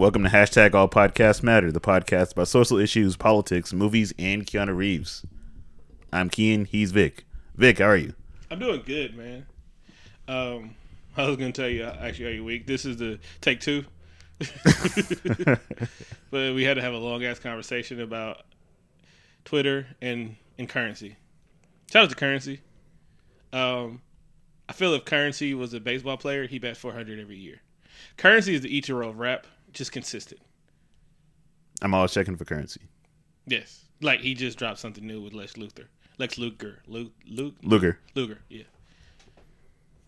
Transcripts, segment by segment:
Welcome to hashtag All Podcasts Matter, the podcast about social issues, politics, movies, and Keanu Reeves. I'm Kean. He's Vic. Vic, how are you? I'm doing good, man. Um, I was gonna tell you actually are you week. This is the take two, but we had to have a long ass conversation about Twitter and and currency. Shout out to currency. Um, I feel if currency was a baseball player, he bet 400 every year. Currency is the Ichiro of rap, just consistent. I'm always checking for currency. Yes, like he just dropped something new with Lex Luthor. Lex Luger, Luke, Luke, Luger. Luger, yeah.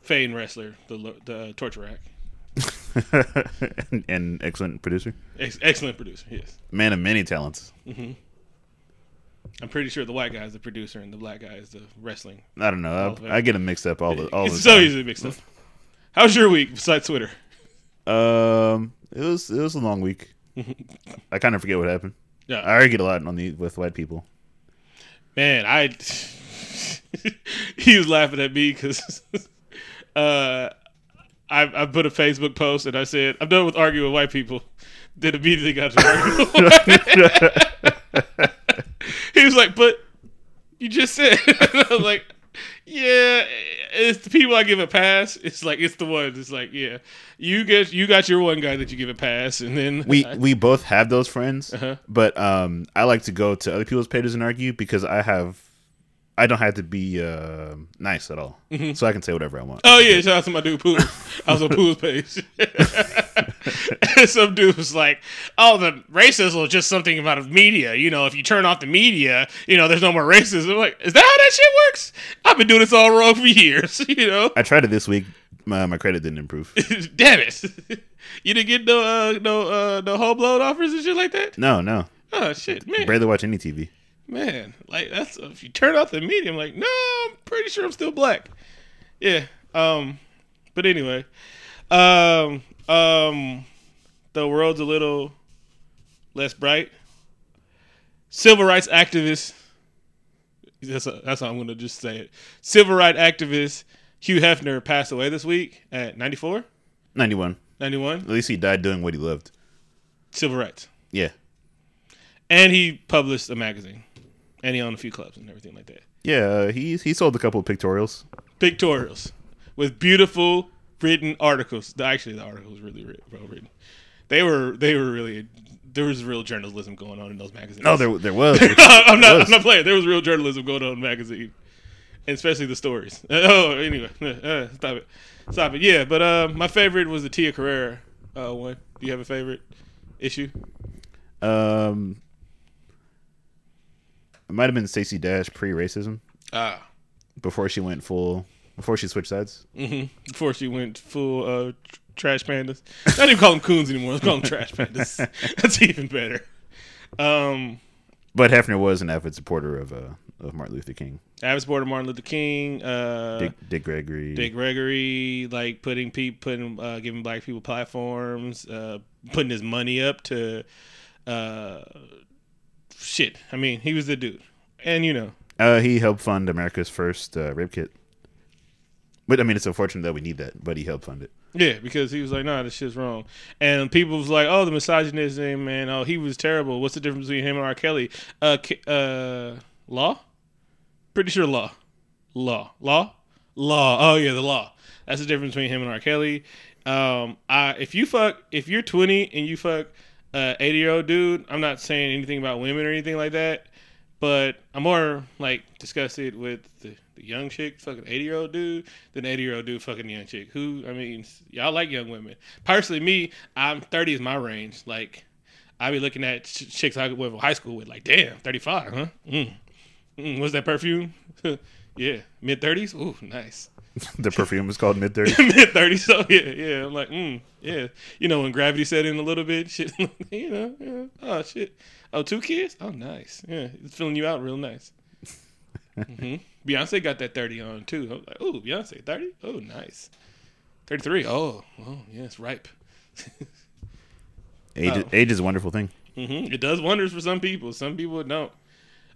Fame wrestler, the the uh, torture rack. and, and excellent producer. Ex- excellent producer, yes. Man of many talents. I'm pretty sure the white guy is the producer and the black guy is the wrestling. I don't know. I, I get them mixed up all the all the it's so time. easily mixed up. How's your week besides Twitter? Um, it was it was a long week. I kind of forget what happened. Yeah, I argued a lot on the with white people. man, I he was laughing at me because uh, I I put a Facebook post and I said I'm done with arguing with white people. Then immediately got to white- he was like, "But you just said." I was like, "Yeah, it's the people I give a pass. It's like it's the ones. It's like yeah, you get you got your one guy that you give a pass, and then We we both have those friends, Uh-huh. but um, I like to go to other people's pages and argue because I have, I don't have to be uh, nice at all, so I can say whatever I want. Oh yeah, shout out to my dude Pooh. I was on Pooh's page. some dude was like, "Oh, the racism is just something about the media. You know, if you turn off the media, you know, there's no more racism." I'm like, is that how that shit works? I've been doing this all wrong for years. You know, I tried it this week. My, my credit didn't improve. damn it, you didn't get no uh, no uh, no home loan offers and shit like that. No, no, Oh shit, man, barely watch any TV. man, like that's if you turn off the media, I'm like, no, I'm pretty sure I'm still black. Yeah. Um. But anyway, um, um, the world's a little less bright. Civil rights activist. That's that's how I'm gonna just say it. Civil rights activist Hugh Hefner passed away this week at 94, Ninety-one. 91. At least he died doing what he loved. Civil rights, Yeah, and he published a magazine, and he owned a few clubs and everything like that. yeah. Uh, he he sold a couple of pictorials. pictorials with beautiful written articles. The- Actually, the article was really well written. They were they were really there was real journalism going on in those magazines. No, there there was. I'm not was. I'm not playing. There was real journalism going on in the magazine, and especially the stories. Uh, oh, anyway, uh, stop it, stop it. Yeah, but uh, my favorite was the Tia Carrere uh, one. Do you have a favorite issue? um, it might have been Stacey Dash pre-racism Ah. before she went full before she switched sides. hmm Before she went full uh, tr- trash pandas. Not even call them coons anymore. Let's call them trash pandas. That's even better. Um, But Hefner was an avid supporter of uh of Martin Luther King, avid supporter Martin Luther King, uh, Dick, Dick Gregory. Dick Gregory, like putting people, putting, uh, giving black people platforms, uh, putting his money up to, uh, shit. I mean, he was the dude, and you know, Uh, he helped fund America's first uh, rape kit. But I mean, it's unfortunate that we need that, but he helped fund it. Yeah, because he was like, "Nah, this shit's wrong," and people was like, "Oh, the misogynism, man. Oh, he was terrible. What's the difference between him and R. Kelly? Uh, uh, law? Pretty sure law, law, law, law. Oh yeah, the law. That's the difference between him and R. Kelly. Um, I if you fuck if you're 20 and you fuck a 80 year old dude, I'm not saying anything about women or anything like that, but I'm more like disgusted with the, the young chick fucking 80 year old dude than 80 year old dude fucking young chick. Who I mean, y'all like young women. Personally, me, I'm 30 is my range. Like I be looking at ch- chicks I went to high school with, like, damn, 35, huh? Mm. Mm, what's that perfume? yeah, mid 30s. Ooh, nice. the perfume is called Mid 30. mid 30s. So yeah, yeah. I'm like, mm, yeah. You know when gravity set in a little bit, shit. you know, yeah. oh shit. Oh, two kids. Oh, nice. Yeah, it's filling you out real nice. hmm Beyonce got that 30 on too. I was like, ooh, Beyonce 30. Oh, nice. 33. Oh, oh, yeah, it's ripe. Age, Oh. age is a wonderful thing. hmm It does wonders for some people. Some people don't.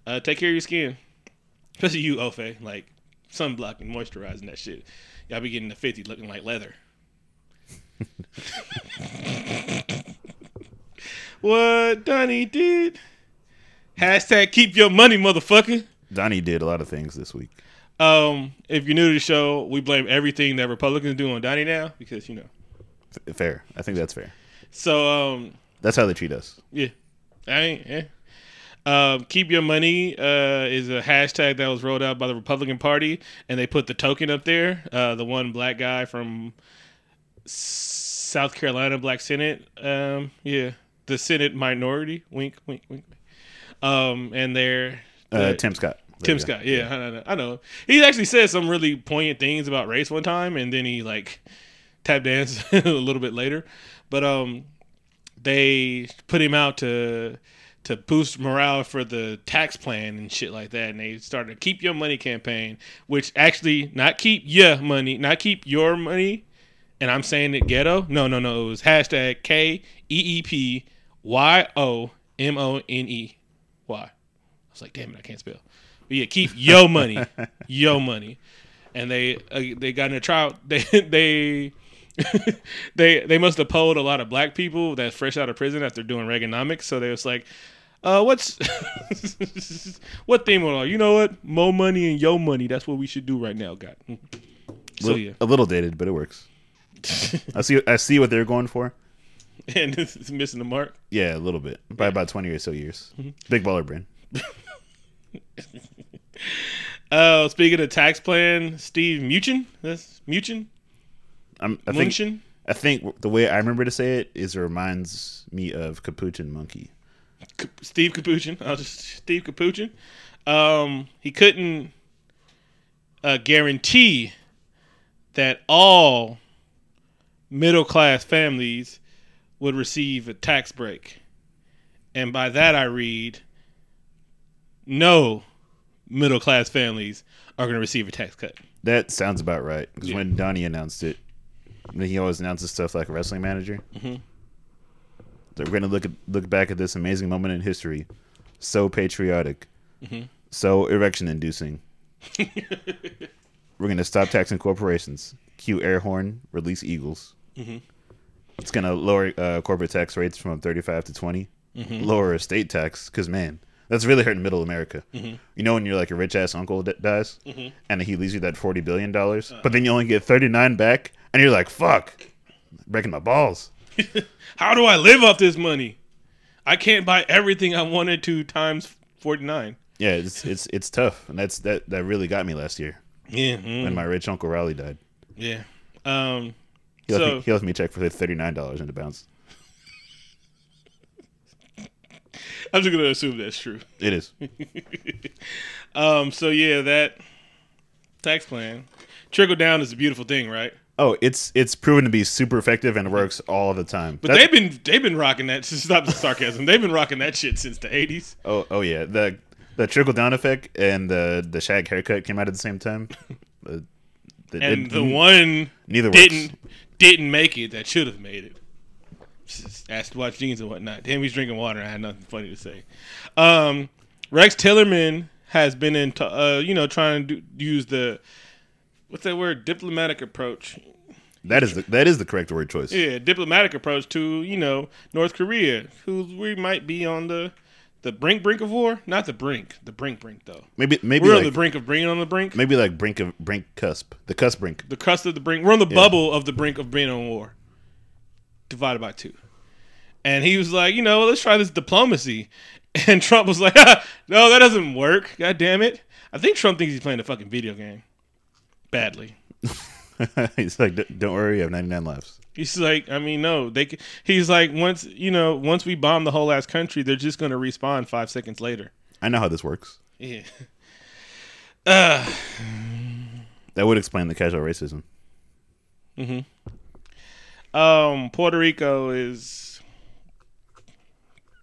Uh, take care of your skin, especially you, Ofe. Like sunblock and moisturizing that shit. Y'all be getting the 50 looking like leather. what Donnie did. Hashtag keep your money, motherfucker. Donnie did a lot of things this week. Um, if you're new to the show, we blame everything that Republicans do on Donnie now because you know. Fair. I think that's fair. So um, That's how they treat us. yeah, I ain't. Yeah. Um, keep your money uh, is a hashtag that was rolled out by the Republican Party, and they put the token up there. Uh, the one black guy from South Carolina, Black Senate. Um, yeah, the Senate minority. Wink, wink, wink. Um, and they're Uh, Tim Scott. Tim. Scott, yeah, I know, I know. He actually said some really poignant things about race one time, and then he like tap danced a little bit later. But um, they put him out to to boost morale for the tax plan and shit like that, and they started a keep your money campaign, which actually not keep your money, not keep your money. And I'm saying it ghetto. No, no, no. It was hashtag K E E P Y O M O N E Y. I was like, damn it, I can't spell. But yeah, keep yo money, yo money, and they uh, they got in a trial. They they they they must have polled a lot of black people that's fresh out of prison after doing Reaganomics. So they was like, uh, what's what theme are you know what mo money and yo money? That's what we should do right now, God. So Li- yeah, A little dated, but it works. I see. I see what they're going for. and this is missing the mark. Yeah, a little bit by about twenty or so years. Mm-hmm. Big baller brain. Uh, speaking of tax plan, Steve Muchin, that's Muchin, I'm, I think. I think the way I remember to say it is it reminds me of Capuchin Monkey. Steve Capuchin. I'll just Steve Capuchin. Um, he couldn't uh, guarantee that all middle class families would receive a tax break, and by that I read, no middle class families are going to receive a tax cut. That sounds about right. Because Yeah. when Donnie announced it, he always announces stuff like a wrestling manager. Mhm. We're gonna look at look back at this amazing moment in history, so patriotic, Mhm. so erection inducing. we're gonna stop taxing corporations, cue air horn, release eagles. Mhm. It's gonna lower uh, corporate tax rates from thirty five to 20 lower estate tax because man, that's really hurting middle America. You know when you're like a rich ass uncle that dies, and he leaves you that forty billion dollars, but then you only get thirty nine back, and you're like, fuck, breaking my balls. How do I live off this money? I can't buy everything I wanted to times forty nine. Yeah, it's it's it's tough, and that's that that really got me last year Yeah, mm, when my rich uncle Riley died. yeah. Um, He left, So- me, he left me a check for thirty nine dollars in the bounce. I'm just gonna assume that's true. It is. Um, so yeah, that tax plan trickle down is a beautiful thing, right? Oh, it's it's proven to be super effective and works all the time. But That- they've been they've been rocking that. Stop the sarcasm. They've been rocking that shit since the '80s. oh oh yeah, the the trickle down effect and the the shag haircut came out at the same time. Uh, the- And it- the one neither didn't works. didn't make it that should have made it. Just asked to watch jeans and whatnot. Damn, he's drinking water. I had nothing funny to say. Um, Rex Tillerman has been in, t- uh, you know, trying to do, use the what's that word? Diplomatic approach. That is the that is the correct word choice. Yeah, diplomatic approach to you know North Korea, who we might be on the the brink brink of war. Not the brink, the brink brink though. Maybe maybe We're on the brink of being on the brink. maybe like brink of brink cusp, the cusp brink. the cusp of the brink. We're on the bubble of the brink of being on war, divided by two. And he was like, you know, let's try this diplomacy. And Trump was like, no, that doesn't work. God damn it. I think Trump thinks he's playing a fucking video game. Badly. He's like, "D- don't worry, you have ninety nine lives. He's like, I mean, no, they. c- He's like, once you know, once we bomb the whole ass country, they're just gonna respawn five seconds later. I know how this works. Yeah. Uh, That would explain the casual racism. Mhm. Um, Puerto Rico is,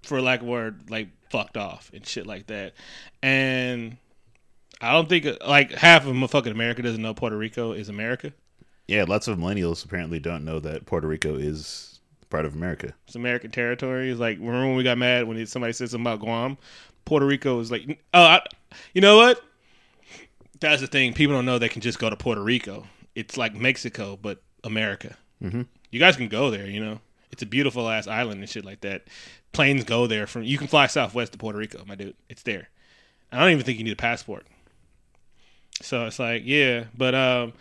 for lack of a word, like fucked off and shit like that. And I don't think like half of fucking America doesn't know Puerto Rico is America. Yeah, lots of millennials apparently don't know that Puerto Rico is part of America. It's American territory. It's like remember when we got mad when somebody said something about Guam? Puerto Rico is like, oh, I, you know what? That's the thing. People don't know they can just go to Puerto Rico. It's like Mexico, but America. Mhm. You guys can go there. You know, It's a beautiful ass island and shit like that. Planes go there from. You can fly Southwest to Puerto Rico, my dude. It's there. I don't even think you need a passport. So it's like, yeah, but um,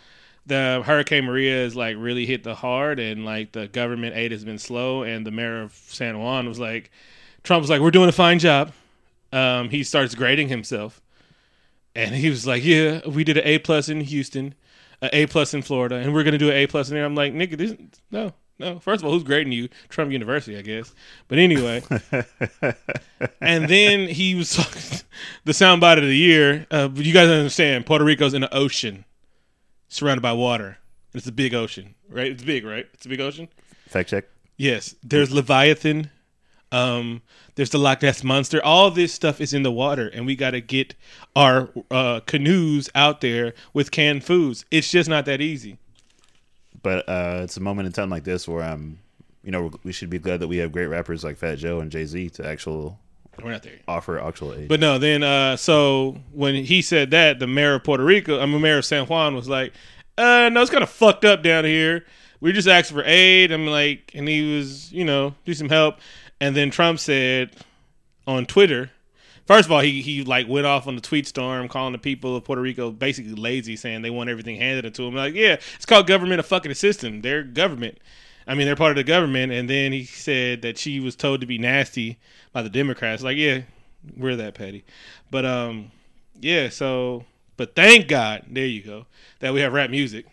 the Hurricane Maria is like really hit the hard, and like the government aid has been slow. And the mayor of San Juan was like, Trump was like, "We're doing a fine job." Um, he starts grading himself, and he was like, "Yeah, we did an A plus in Houston, an A plus in Florida, and we're gonna do an A plus in there." I'm like, "Nigga, this no." No, first of all, who's grading you? Trump University, I guess. But anyway, and then he was the soundbite of the year. Uh, but you guys understand, Puerto Rico's in the ocean, surrounded by water. It's a big ocean, right? It's big, right? It's a big ocean. Fact check. Yes, there's Leviathan. Um, there's the Loch Ness monster. All this stuff is in the water, and we got to get our uh, canoes out there with canned foods. It's just not that easy. But uh, it's a moment in time like this where I'm, you know, we should be glad that we have great rappers like Fat Joe and Jay Z to actual We're not there. offer actual aid. But no, then uh, so when he said that, the mayor of Puerto Rico, I'm mean, mayor of San Juan, was like, "Uh, no, it's kind of fucked up down here. We just asked for aid. I'm like, and he was, you know, do some help. And then Trump said on Twitter, first of all, he he like went off on the tweet storm, calling the people of Puerto Rico basically lazy, saying they want everything handed to them. Like, yeah, it's called government a fucking system. They're government. I mean, they're part of the government. And then he said that she was told to be nasty by the Democrats. Like, yeah, we're that petty. But um, yeah. So, but thank God, there you go, that we have rap music.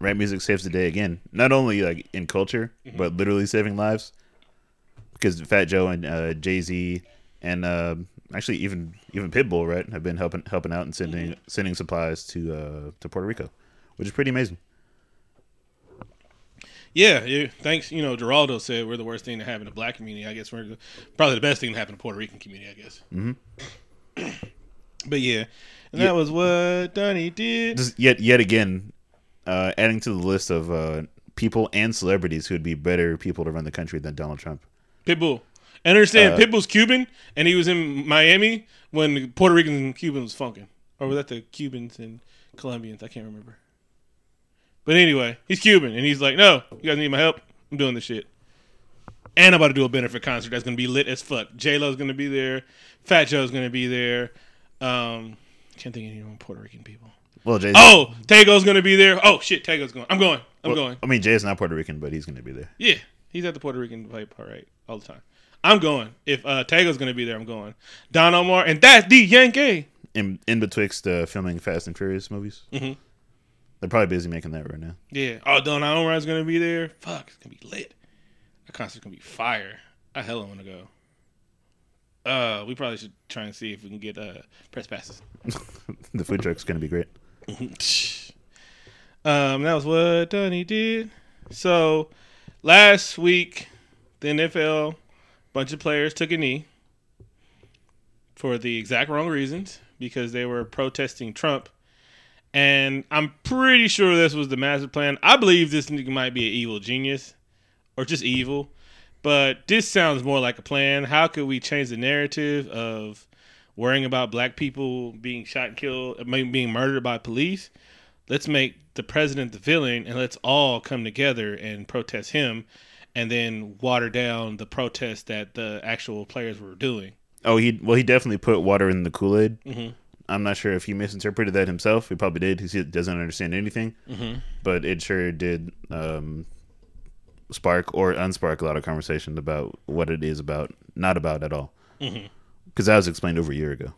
Rap music saves the day again. Not only like in culture, Mm-hmm. but literally saving lives. Because Fat Joe and uh, Jay Z and uh, actually even even Pitbull right have been helping helping out and sending Mm-hmm. sending supplies to uh, to Puerto Rico, which is pretty amazing. Yeah, yeah. Thanks. You know, Geraldo said we're the worst thing to happen to black community. I guess we're the, probably the best thing to happen to Puerto Rican community. I guess. Mm-hmm. but yeah, and Yeah. that was what Donnie did. Yet yet again, uh, adding to the list of uh, people and celebrities who would be better people to run the country than Donald Trump. Pitbull. And understand, Uh, Pitbull's Cuban, and he was in Miami when the Puerto Ricans and Cubans was funking, or was that the Cubans and Colombians? I can't remember. But anyway, he's Cuban, and he's like, "No, you guys need my help. I'm doing this shit." And I'm about to do a benefit concert that's gonna be lit as fuck. J Lo's gonna be there, Fat Joe's gonna be there. Um, can't think of any more Puerto Rican people. Well, Jay. Oh, Tego's gonna be there. Oh shit, Tego's going. I'm going. I'm going. I mean, Jay's not Puerto Rican, but he's going to be there. Yeah, he's at the Puerto Rican play all the time. I'm going. If uh, Tego's going to be there, I'm going. Don Omar, and Daddy Yankee. In in betwixt uh, filming Fast and Furious movies, Mhm. they're probably busy making that right now. Yeah. Oh, Don Omar's going to be there. Fuck, it's going to be lit. That concert's going to be fire. I hella want to go. Uh, we probably should try and see if we can get uh press passes. the food truck's going to be great. um, that was what Donnie did. So last week, the NFL bunch of players took a knee for the exact wrong reasons because they were protesting Trump. And I'm pretty sure this was the master plan. I believe this nigga might be an evil genius or just evil. But this sounds more like a plan. How could we change the narrative of worrying about black people being shot and killed, being murdered by police? Let's make the president the villain and let's all come together and protest him and then water down the protest that the actual players were doing. Oh, he well, he definitely put water in the Kool Aid. Mhm. I'm not sure if he misinterpreted that himself. He probably did. He doesn't understand anything. Mhm. But it sure did um, spark or unspark a lot of conversation about what it is about, not about at all. Because that was explained over a year ago.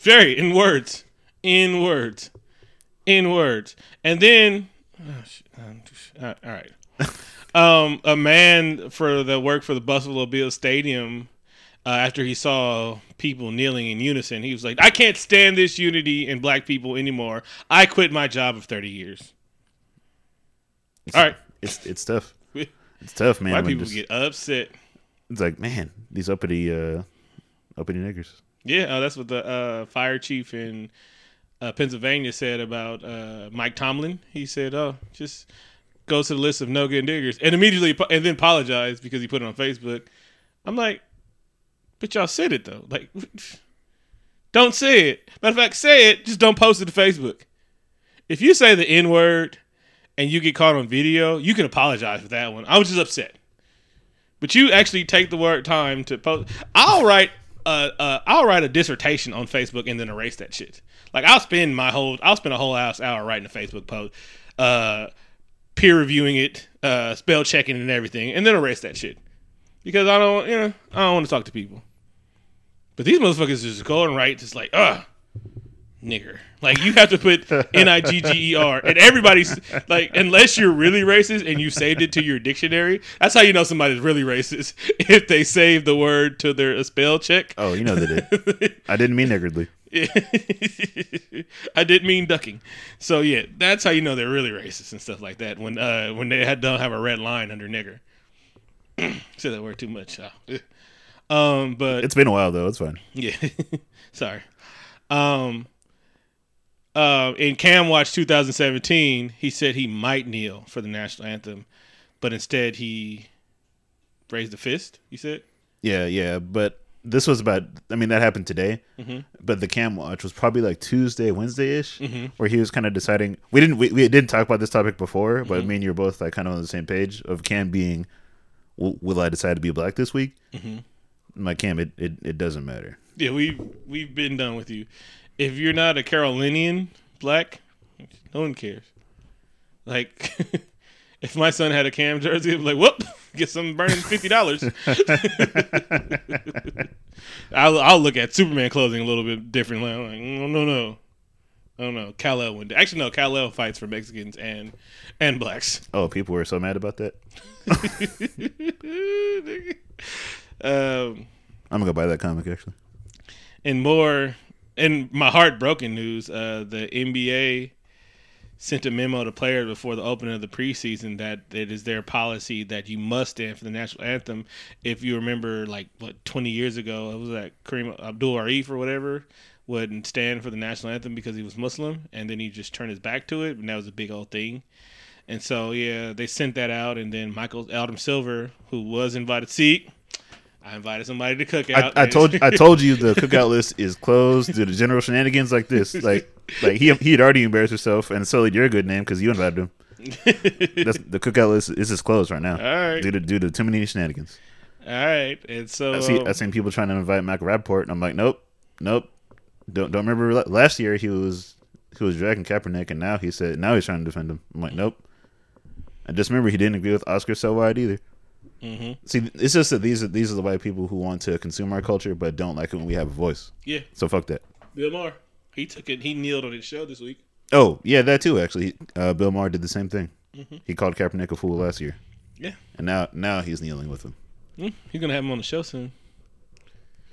Very in words, in words, in words, and then, oh, um, uh, all right. um, a man for the work for the Buffalo Bills Stadium. Uh, after he saw people kneeling in unison, he was like, "I can't stand this unity in black people anymore. I quit my job of thirty years." All right, It's it's tough. It's tough, man. white people just- get upset. it's like, man, these uppity uh, uppity niggers. Yeah, uh, that's what the uh, fire chief in uh, Pennsylvania said about uh, Mike Tomlin. He said, "Oh, just go to the list of no good diggers," and immediately and then apologized because he put it on Facebook. I'm like, but y'all said it though. Like, don't say it. Matter of fact, say it. Just don't post it to Facebook. If you say the N word and you get caught on video, you can apologize for that one. I was just upset. But you actually take the word time to post. I'll write uh, uh, I'll write a dissertation on Facebook and then erase that shit. Like I'll spend my whole I'll spend a whole ass hour writing a Facebook post, uh, peer reviewing it, uh, spell checking and everything, and then erase that shit because I don't you know I don't want to talk to people. But these motherfuckers just go and write just like ugh nigger. Like you have to put N I G G E R, and everybody's like, unless you're really racist and you saved it to your dictionary, that's how you know somebody's really racist if they save the word to their spell check. Oh, you know they did. I didn't mean niggardly. I didn't mean ducking. So yeah, that's how you know they're really racist and stuff like that. When uh when they had don't have a red line under nigger. Say that word too much. Oh. Um, but It's been a while though. It's fine. yeah, sorry. Um, uh, in Cam Watch 2017, he said he might kneel for the national anthem, but instead he raised a fist. You said, Yeah, yeah, but this was about. I mean, that happened today, Mm-hmm. but the cam watch was probably like Tuesday, Wednesday ish, where he was kind of deciding. We didn't we, we didn't talk about this topic before, but Mm-hmm. me and you were both like kind of on the same page of Cam being. Will, will I decide to be black this week? Mm-hmm. My Cam, it, it it doesn't matter. yeah, we've we've been done with you. If you're not a Carolinian black, no one cares. Like, if my son had a Cam jersey, I'd be like, whoop, get some burning fifty dollars. I'll, I'll look at Superman clothing a little bit differently. I'm like, no, no, no. I don't know. Kal-El went. Actually, no. Kal-El fights for Mexicans and and blacks. Oh, people were so mad about that. um, I'm gonna go buy that comic actually. and more, in my heartbroken news, uh, the NBA sent a memo to players before the opening of the preseason that it is their policy that you must stand for the national anthem. If you remember, like what 20 years ago, it was that Kareem Abdul Arif or whatever wouldn't stand for the national anthem because he was Muslim, and then he just turned his back to it, and that was a big old thing. And so yeah, they sent that out, and then Michael Adam Silver, who was invited, see, I invited somebody to cook I, out. I told you, I told you the cookout list is closed due to general shenanigans like this. Like, like he he had already embarrassed himself and sullied your good name because you invited him. That's, the cookout list is just closed right now All right. due to due to too many shenanigans. All right, and so I see um, I seen people trying to invite Mac Rapport, and I'm like, nope, nope. Don't don't remember last year he was he was dragging Kaepernick, and now he said now he's trying to defend him. I'm like, nope. I just remember he didn't agree with Oscar so wide either. Mhm. See, it's just that these are these are the white people who want to consume our culture but don't like it when we have a voice. yeah, So fuck that. Bill Maher, he took it. He kneeled on his show this week. Oh yeah, that too. Actually, uh, Bill Maher did the same thing. He called Kaepernick a fool last year, Yeah, and now now he's kneeling with him. Mm, he's gonna have him on the show soon.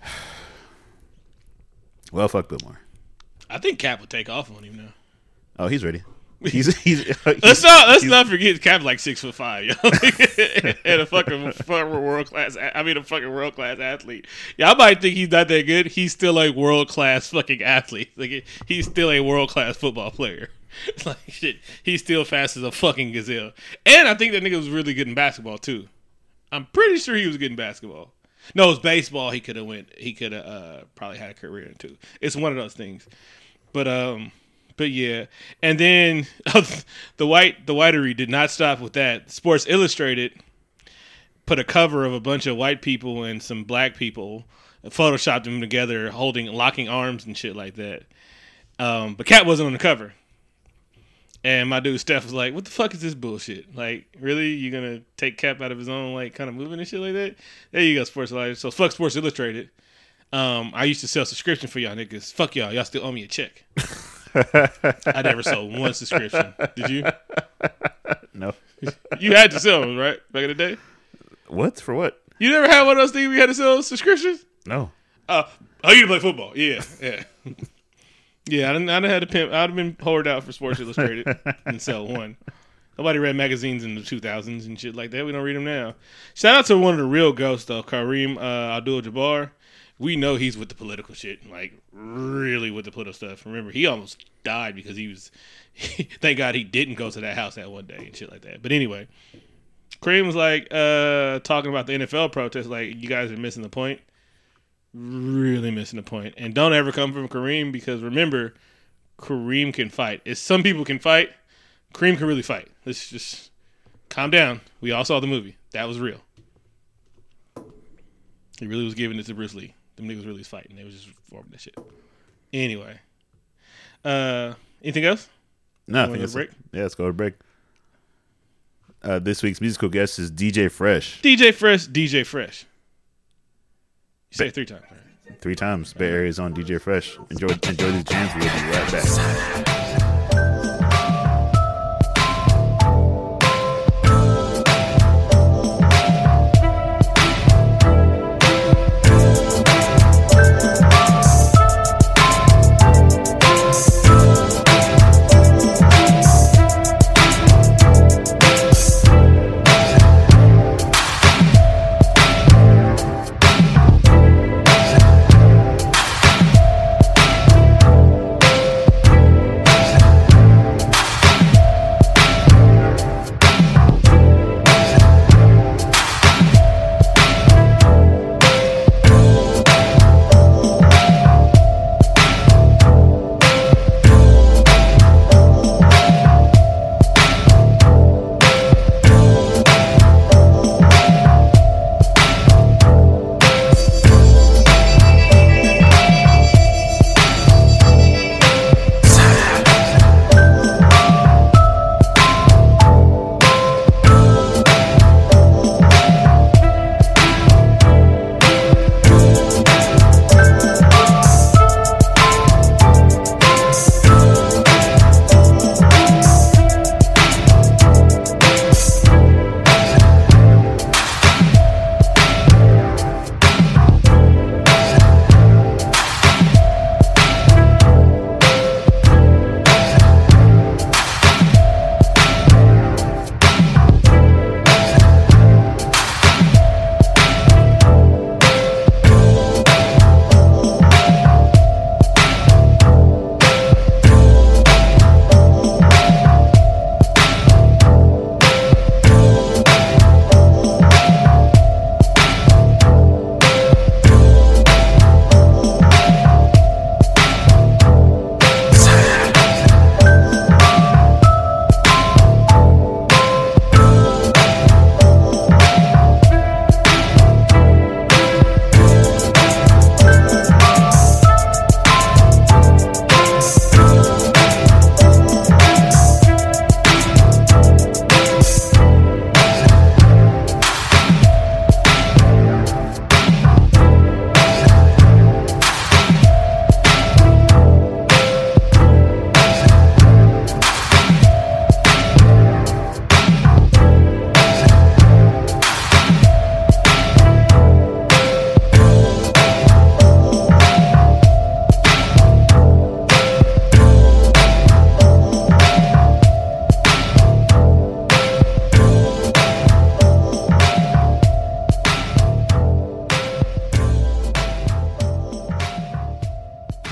Well, fuck Bill Maher. I think Cap will take off on him now. Oh, he's ready. He's he's, he's Let's not let's not forget Cap's like six foot five, yo, and a fucking former world class. I mean, a fucking world class athlete. Yeah, I might think he's not that good. He's still a world class fucking athlete. Like he's still a world class football player. Like shit, he's still fast as a fucking gazelle. And I think that nigga was really good in basketball too. I'm pretty sure he was good in basketball. No, it's baseball. He could have went. He could have uh, probably had a career in too. It's one of those things. But um, but yeah, and then the white the whitery did not stop with that. Sports Illustrated put a cover of a bunch of white people and some black people, photoshopped them together, holding locking arms and shit like that. Um, but Cap wasn't on the cover. And my dude Steph was like, "What the fuck is this bullshit? Like, really? You gonna take Cap out of his own like kind of movement and shit like that? There you go, Sports Illustrated. So fuck Sports Illustrated. Um, I used to sell subscription for y'all niggas. Fuck y'all. Y'all still owe me a check. I never sold one subscription. Did you? no. You had to sell them, right? Back in the day. What for? What? You never had one of those things we had to sell subscriptions? No. Uh, oh, you to play football? Yeah, yeah, yeah. I didn't. I didn't have to pimp. I'd have been poured out for Sports Illustrated and sell one. Nobody read magazines in the 2000s and shit like that. We don't read them now. Shout out to one of the real ghosts though, Kareem uh, Abdul-Jabbar. We know he's with the political shit, like really with the political stuff. Remember, he almost died because he was. thank God he didn't go to that house that one day and shit like that. But anyway, Kareem was like uh, talking about the NFL protest. Like you guys are missing the point really missing the point. And don't ever come from Kareem because remember, Kareem can fight. If some people can fight, Kareem can really fight. Let's just calm down. We all saw the movie. That was real. He really was giving it to Bruce Lee. Them niggas really was fighting. They was just performing that shit. Anyway, uh, anything else? No, I think it's break? yeah. Let's go to break. Uh, this week's musical guest is DJ Fresh. DJ Fresh, DJ Fresh. You say it three times. Right? Three times Bay Area's on DJ Fresh. Enjoy enjoy these jams. We'll be right back.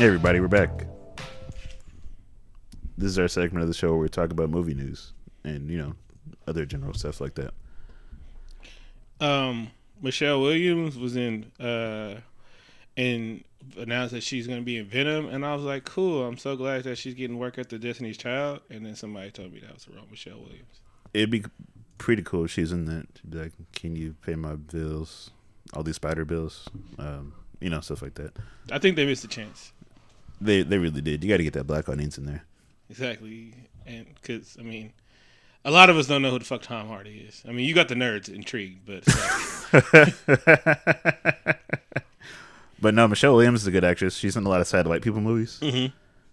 Hey everybody, we're back. This is our segment of the show where we talk about movie news and you know other general stuff like that. Um, Michelle Williams was in uh, and announced that she's going to be in Venom, and I was like, cool. I'm so glad that she's getting work at the Destiny's Child. And then somebody told me that was the wrong Michelle Williams. It'd be pretty cool if she's in that. She'd be like, "Can you pay my bills? All these spider bills, um, you know, stuff like that." I think they missed a chance. They they really did. You got to get that black audience in there. Exactly, and because I mean, a lot of us don't know who the fuck Tom Hardy is. I mean, you got the nerds intrigued, but like, But no, Michelle Williams is a good actress. She's in a lot of sad white people movies.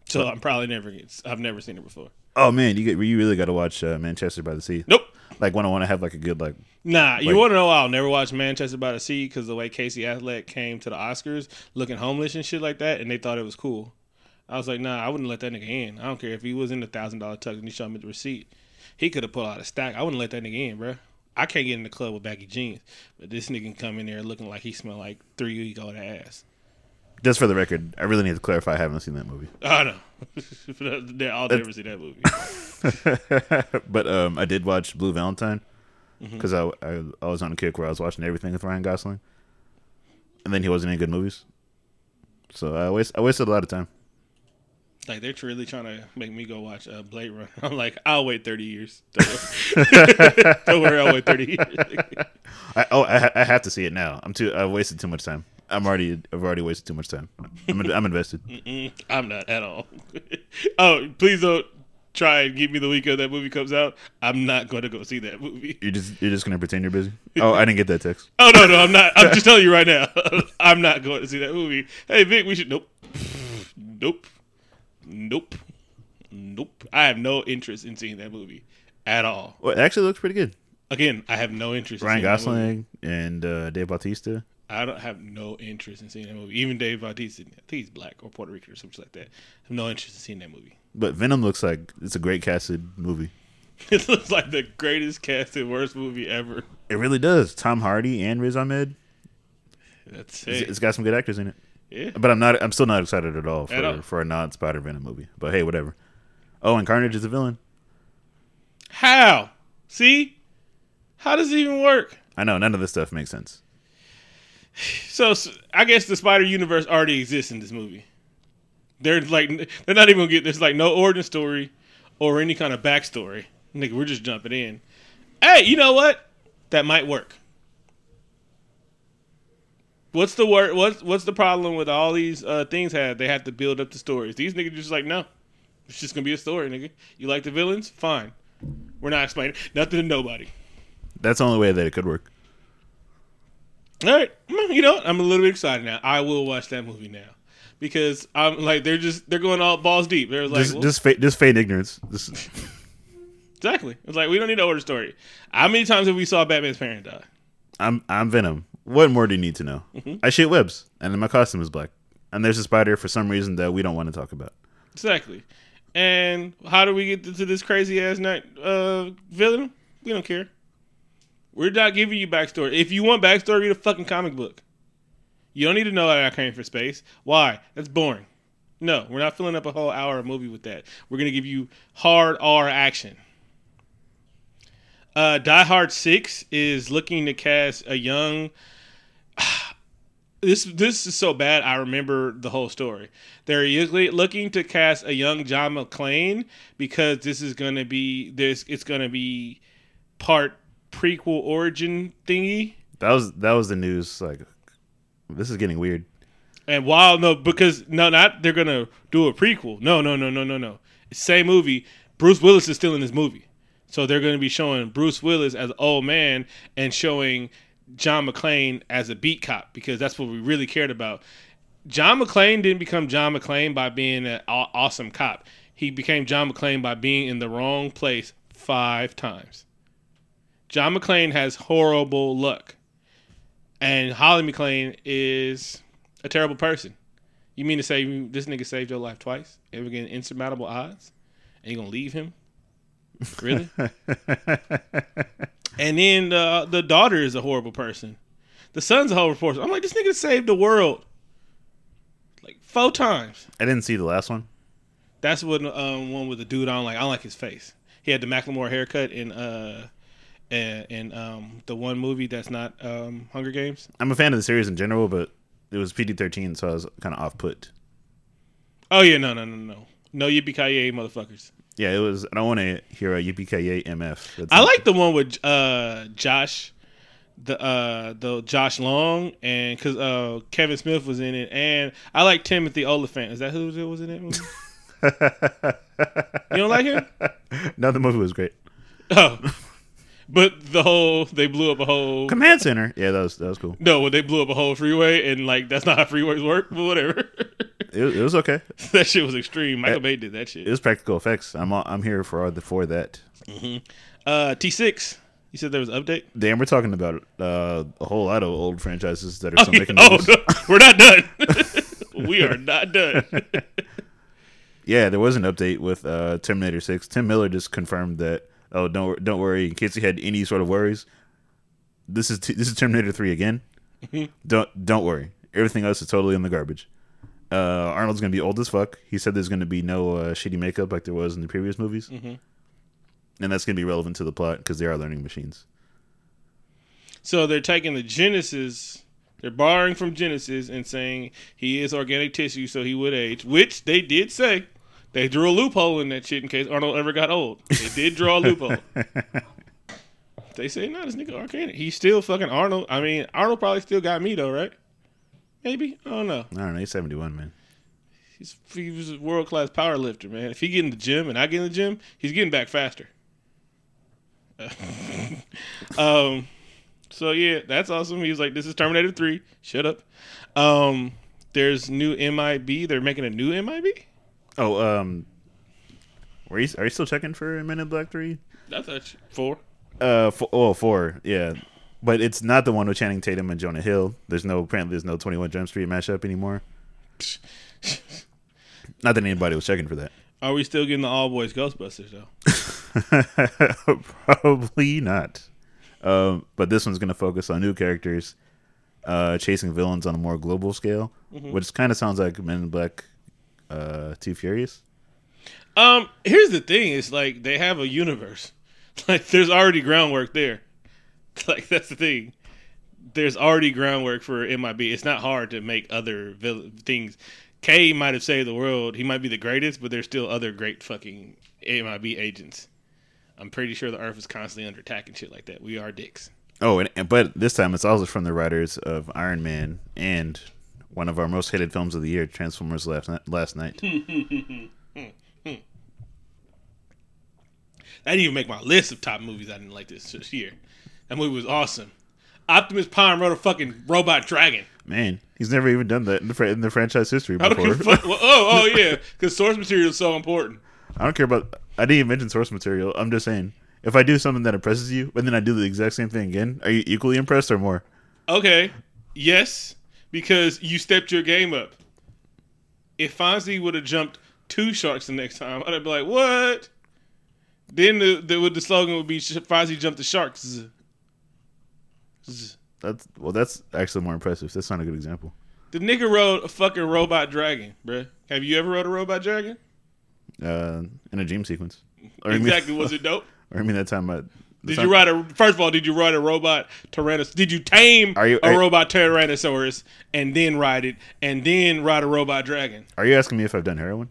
so I'm probably never. I've never seen her before. Oh man, you get you really got to watch uh, Manchester by the Sea. Nope. Like when I want to have like a good like Nah, you want to know I'll never watch Manchester by the Sea because the way Casey Affleck came to the Oscars looking homeless and shit like that, and they thought it was cool. I was like, nah, I wouldn't let that nigga in. I don't care if he was in the thousand dollar tux and he showed me the receipt. He could have pulled out a stack. I wouldn't let that nigga in, bro. I can't get in the club with baggy jeans, but this nigga can come in there looking like he smell like three week old ass. just for the record, I really need to clarify. I haven't seen that movie, I know. I'll never see that movie. but um, I did watch Blue Valentine Mm-hmm. because I, I I was on a kick where I was watching everything with Ryan Gosling, and then he wasn't in good movies, so I waste I wasted a lot of time. Like they're really trying to make me go watch uh, Blade Runner. I'm like, I'll wait 30 years. Don't worry, I'll wait 30 years. I, oh, I, ha- I have to see it now. I'm too. I've wasted too much time. I'm already. I've already wasted too much time. I'm, I'm invested. I'm not at all. oh, please don't try and give me the weekend that movie comes out. I'm not going to go see that movie. You're just. You're just gonna pretend you're busy. Oh, I didn't get that text. Oh no, no, I'm not. I'm just telling you right now. I'm not going to see that movie. Hey Vic, we should. Nope. Nope. Nope. Nope. I have no interest in seeing that movie at all. Well, it actually looks pretty good. Again, I have no interest. Ryan in seeing that movie. Gosling and uh, Dave Bautista. I don't have no interest in seeing that movie. Even Dave Bautista, I think he's black or Puerto Rican or something like that. I have no interest in seeing that movie. But Venom looks like it's a great casted movie. It looks like the greatest casted worst movie ever. It really does. Tom Hardy and Riz Ahmed. That's it. it's got some good actors in it. Yeah. But I'm not. I'm still not excited at all for At all. for a non Spider Venom movie. But hey, whatever. Oh, and Carnage is a villain. How? See? How does it even work? I know none of this stuff makes sense. So, I guess the Spider Universe already exists in this movie. They're like, they're not even gonna get. There's like no origin story or any kind of backstory. Nigga, we're just jumping in. Hey, you know what? That might work. What's the word? What's what's the problem with all these uh, things? Have they have to build up the stories? These niggas just like no, it's just gonna be a story, nigga. You like the villains? Fine. We're not explaining nothing to nobody. That's the only way that it could work. All right, you know what? I'm a little bit excited now. I will watch that movie now because I'm like they're just they're going all balls deep. They're like Just well, just fa- just ignorance. Just, exactly. It's like we don't need to order story. How many times have we saw Batman's parent die? I'm I'm Venom. What more do you need to know? Mm-hmm. I shoot webs, and then my costume is black. And there's a spider for some reason that we don't want to talk about. Exactly. And how do we get to this crazy ass night uh, villain? We don't care. We're not giving you backstory. If you want backstory, read a fucking comic book. You don't need to know that I came from space. Why? That's boring. No, we're not filling up a whole hour of movie with that. We're gonna give you hard R action. Uh, Die Hard Six is looking to cast a young. This this is so bad. I remember the whole story. They're usually looking to cast a young John McClane because this is gonna be this. It's gonna be part prequel origin thingy. That was that was the news. Like, this is getting weird. And while no, because no, not they're gonna do a prequel. No, no, no, no, no, no. Same movie. Bruce Willis is still in this movie, so they're gonna be showing Bruce Willis as an old man and showing John McClane as a beat cop because that's what we really cared about. John McClane didn't become John McClane by being an awesome cop. He became John McClane by being in the wrong place five times. John McClane has horrible luck, and Holly McClane is a terrible person. You mean to say this nigga saved your life twice, and we're getting insurmountable odds, and you gonna leave him? Really? and then the the daughter is a horrible person. The son's a horrible person. I'm like, this nigga saved the world like four times. I didn't see the last one. That's what um, one with the dude on. Like, I don't like his face. He had the Macklemore haircut in uh in, in um the one movie that's not um Hunger Games. I'm a fan of the series in general, but it was PG-13, so I was kind of off put. Oh yeah, no, no, no, no, no you be ki motherfuckers. Yeah, it was. I don't want to hear a yippee MF. That's I like the one with uh Josh, the uh the Josh Long and because uh Kevin Smith was in it, and I like Timothy Olyphant. Is that who was in it? movie? you don't like him? no, the movie was great. Oh, but the whole they blew up a whole. Command Center. Yeah, that was that was cool. No, they blew up a whole freeway and like that's not how freeways work, but whatever. It, was- it was okay. that shit was extreme. Michael Bay did that shit. It was practical effects. I'm I'm here for all the for that. Uh, T six. You said there was an update. Damn, we're talking about uh, a whole lot of old franchises that are still making oh, movies. no, we're not done. we are not done. Yeah, there was an update with uh, Terminator Six. Tim Miller just confirmed that. Oh, don't don't worry. In case you had any sort of worries, this is t- this is Terminator Three again. don't don't worry. Everything else is totally in the garbage. Uh, Arnold's gonna be old as fuck. He said there's gonna be no uh, shitty makeup like there was in the previous movies, and that's gonna be relevant to the plot because they are learning machines. So they're taking the Genisys, they're borrowing from Genisys and saying he is organic tissue, so he would age, which they did say. They drew a loophole in that shit in case Arnold ever got old. They did draw a loophole. they say, no, this nigga Arcane. He's still fucking Arnold. I mean, Arnold probably still got me though, right? Maybe. I don't know. I don't know. He's seventy one, man. He's he was a world class power lifter, man. If he get in the gym and I get in the gym, he's getting back faster. um, so yeah, that's awesome. He's like, this is Terminator Three. Shut up. Um, there's new MIB. They're making a new MIB. Oh, um, are you are you still checking for Men in Black Three? That's thought four. Uh, four, oh, four, yeah. But it's not the one with Channing Tatum and Jonah Hill. There's no apparently there's no Twenty One Jump Street mashup anymore. not that anybody was checking for that. Are we still getting the all boys Ghostbusters though? Probably not. Um, but this one's going to focus on new characters uh, chasing villains on a more global scale, Mm-hmm. which kind of sounds like Men in Black uh, Too Furious. Um, here's the thing: it's like they have a universe. Like, there's already groundwork there. Like, that's the thing. There's already groundwork for MIB. It's not hard to make other vill- things. K might have saved the world. He might be the greatest, but there's still other great fucking MIB agents. I'm pretty sure the Earth is constantly under attack and shit like that. We are dicks. Oh, and, and- but this time it's also from the writers of Iron Man and one of our most hated films of the year, Transformers Last Knight. Last night. That didn't even make my list of top movies I didn't like this this year. That movie was awesome. Optimus Prime rode a fucking robot dragon. Man, he's never even done that in the, fr- in the franchise history before. fuck. Well, oh, oh yeah, because source material is so important. I don't care about. I didn't even mention source material. I'm just saying, if I do something that impresses you, and then I do the exact same thing again, are you equally impressed or more? Okay, yes, because you stepped your game up. If Fonzie would have jumped two sharks the next time, I'd be like, what? Then the the, the slogan would be Fonzie jumped the sharks. Z- z- That's well. That's actually more impressive. That's not a good example. The nigga rode a fucking robot dragon, bruh. Have you ever rode a robot dragon? Uh, in a dream sequence. Or you mean- Exactly. Was it dope? Or I mean that time. I, Did you ride a? First of all, did you ride a robot Tyrannosaurus? Did you tame Are you- a are- robot Tyrannosaurus and then ride it, and then ride a robot dragon? Are you asking me if I've done heroin?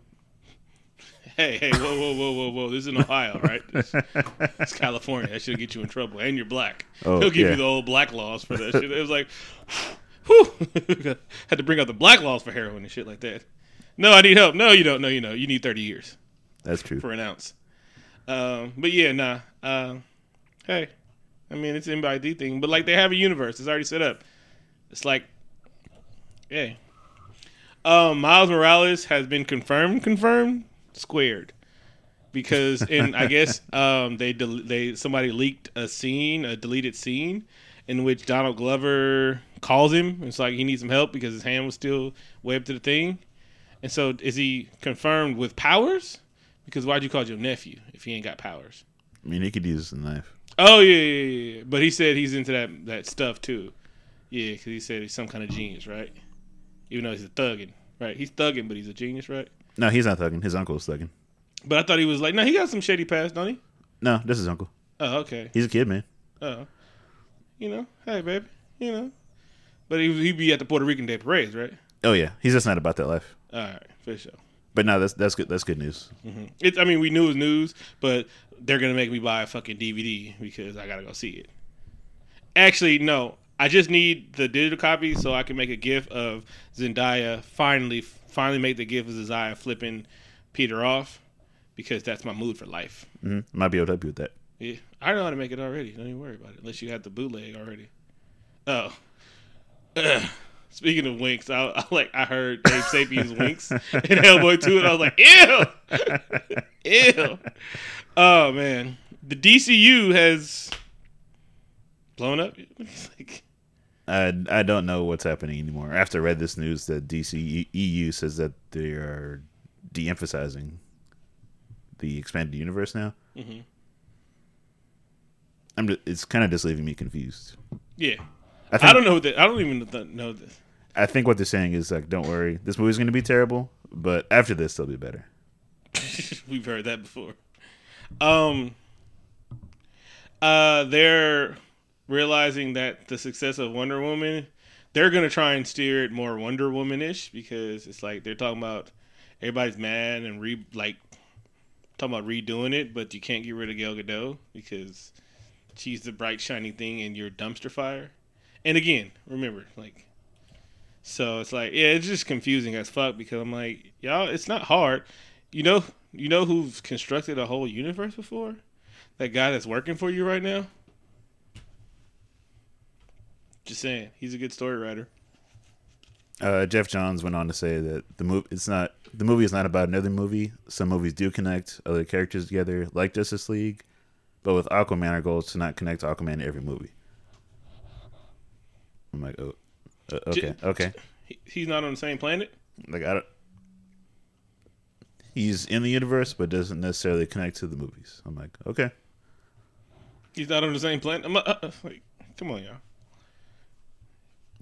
Hey, hey, whoa, whoa, whoa, whoa, whoa! This is in Ohio, right? It's, it's California. That should get you in trouble, and you're black. Oh, He'll give yeah. you the old black laws for that shit. It was like, whew, had to bring out the black laws for heroin and shit like that. No, I need help. No, you don't. No, you know, you need 30 years That's true. for an ounce. Um, but yeah, nah. Uh, hey, I mean, it's an MIB thing, but like they have a universe. It's already set up. It's like, hey, Um, Miles Morales has been confirmed. Confirmed. Squared. Because in I guess um, they del- they somebody leaked a scene, a deleted scene, in which Donald Glover calls him. It's like he needs some help because his hand was still webbed to the thing. And so, is he confirmed with powers? Because why'd you call your nephew if he ain't got powers? I mean, he could use a knife. Oh yeah, yeah, yeah, yeah. But he said he's into that that stuff too. Yeah, because he said he's some kind of genius, right? Even though he's a thugging, right? He's thugging, but he's a genius, right? No, he's not thugging. His uncle's thugging. But I thought he was like, no, he got some shady past, don't he? No, this is uncle. Oh, okay. He's a kid, man. Oh, you know, hey, baby, you know. But he he'd be at the Puerto Rican Day parades, right? Oh yeah, he's just not about that life. All right, for sure. But no, that's that's good. That's good news. It's I mean, we knew it was news, but they're gonna make me buy a fucking DVD because I gotta go see it. Actually, no. I just need the digital copy so I can make a GIF of Zendaya finally finally make the GIF of Zendaya flipping Peter off because that's my mood for life. hmm Might be able to help you with that. Yeah, I know how to make it already. Don't even worry about it unless you have the bootleg already. Oh. Ugh. Speaking of winks, I, I like I heard Dave Sapien's winks in Hellboy 2, and I was like, ew, ew. Oh man, the DCU has blown up. Like, I I don't know what's happening anymore. After I read this news that DC EU says that they are de-emphasizing the expanded universe now. Mhm. I'm. Just, it's kind of just leaving me confused. yeah, I think I don't know that. I don't even th- know this. I think what they're saying is like, don't worry, this movie's going to be terrible, but after this, they'll be better. We've heard that before. Um, uh, they're realizing that the success of Wonder Woman, they're gonna try and steer it more Wonder Woman ish because it's like they're talking about everybody's mad and re like talking about redoing it, but you can't get rid of Gal Gadot because she's the bright shiny thing in your dumpster fire. And again, remember, like, so it's like, yeah, it's just confusing as fuck because I'm like, y'all, it's not hard. You know, you know who's constructed a whole universe before? That guy that's working for you right now. Just saying, he's a good story writer. Uh, Geoff Johns went on to say that the movie it's not the movie is not about another movie. Some movies do connect other characters together, like Justice League, but with Aquaman, our goal is to not connect Aquaman to every movie. I'm like, oh, uh, okay, J- okay. He, he's not on the same planet. Like I don't. He's in the universe, but doesn't necessarily connect to the movies. I'm like, okay. He's not on the same planet. I'm, uh, uh, like, come on, y'all.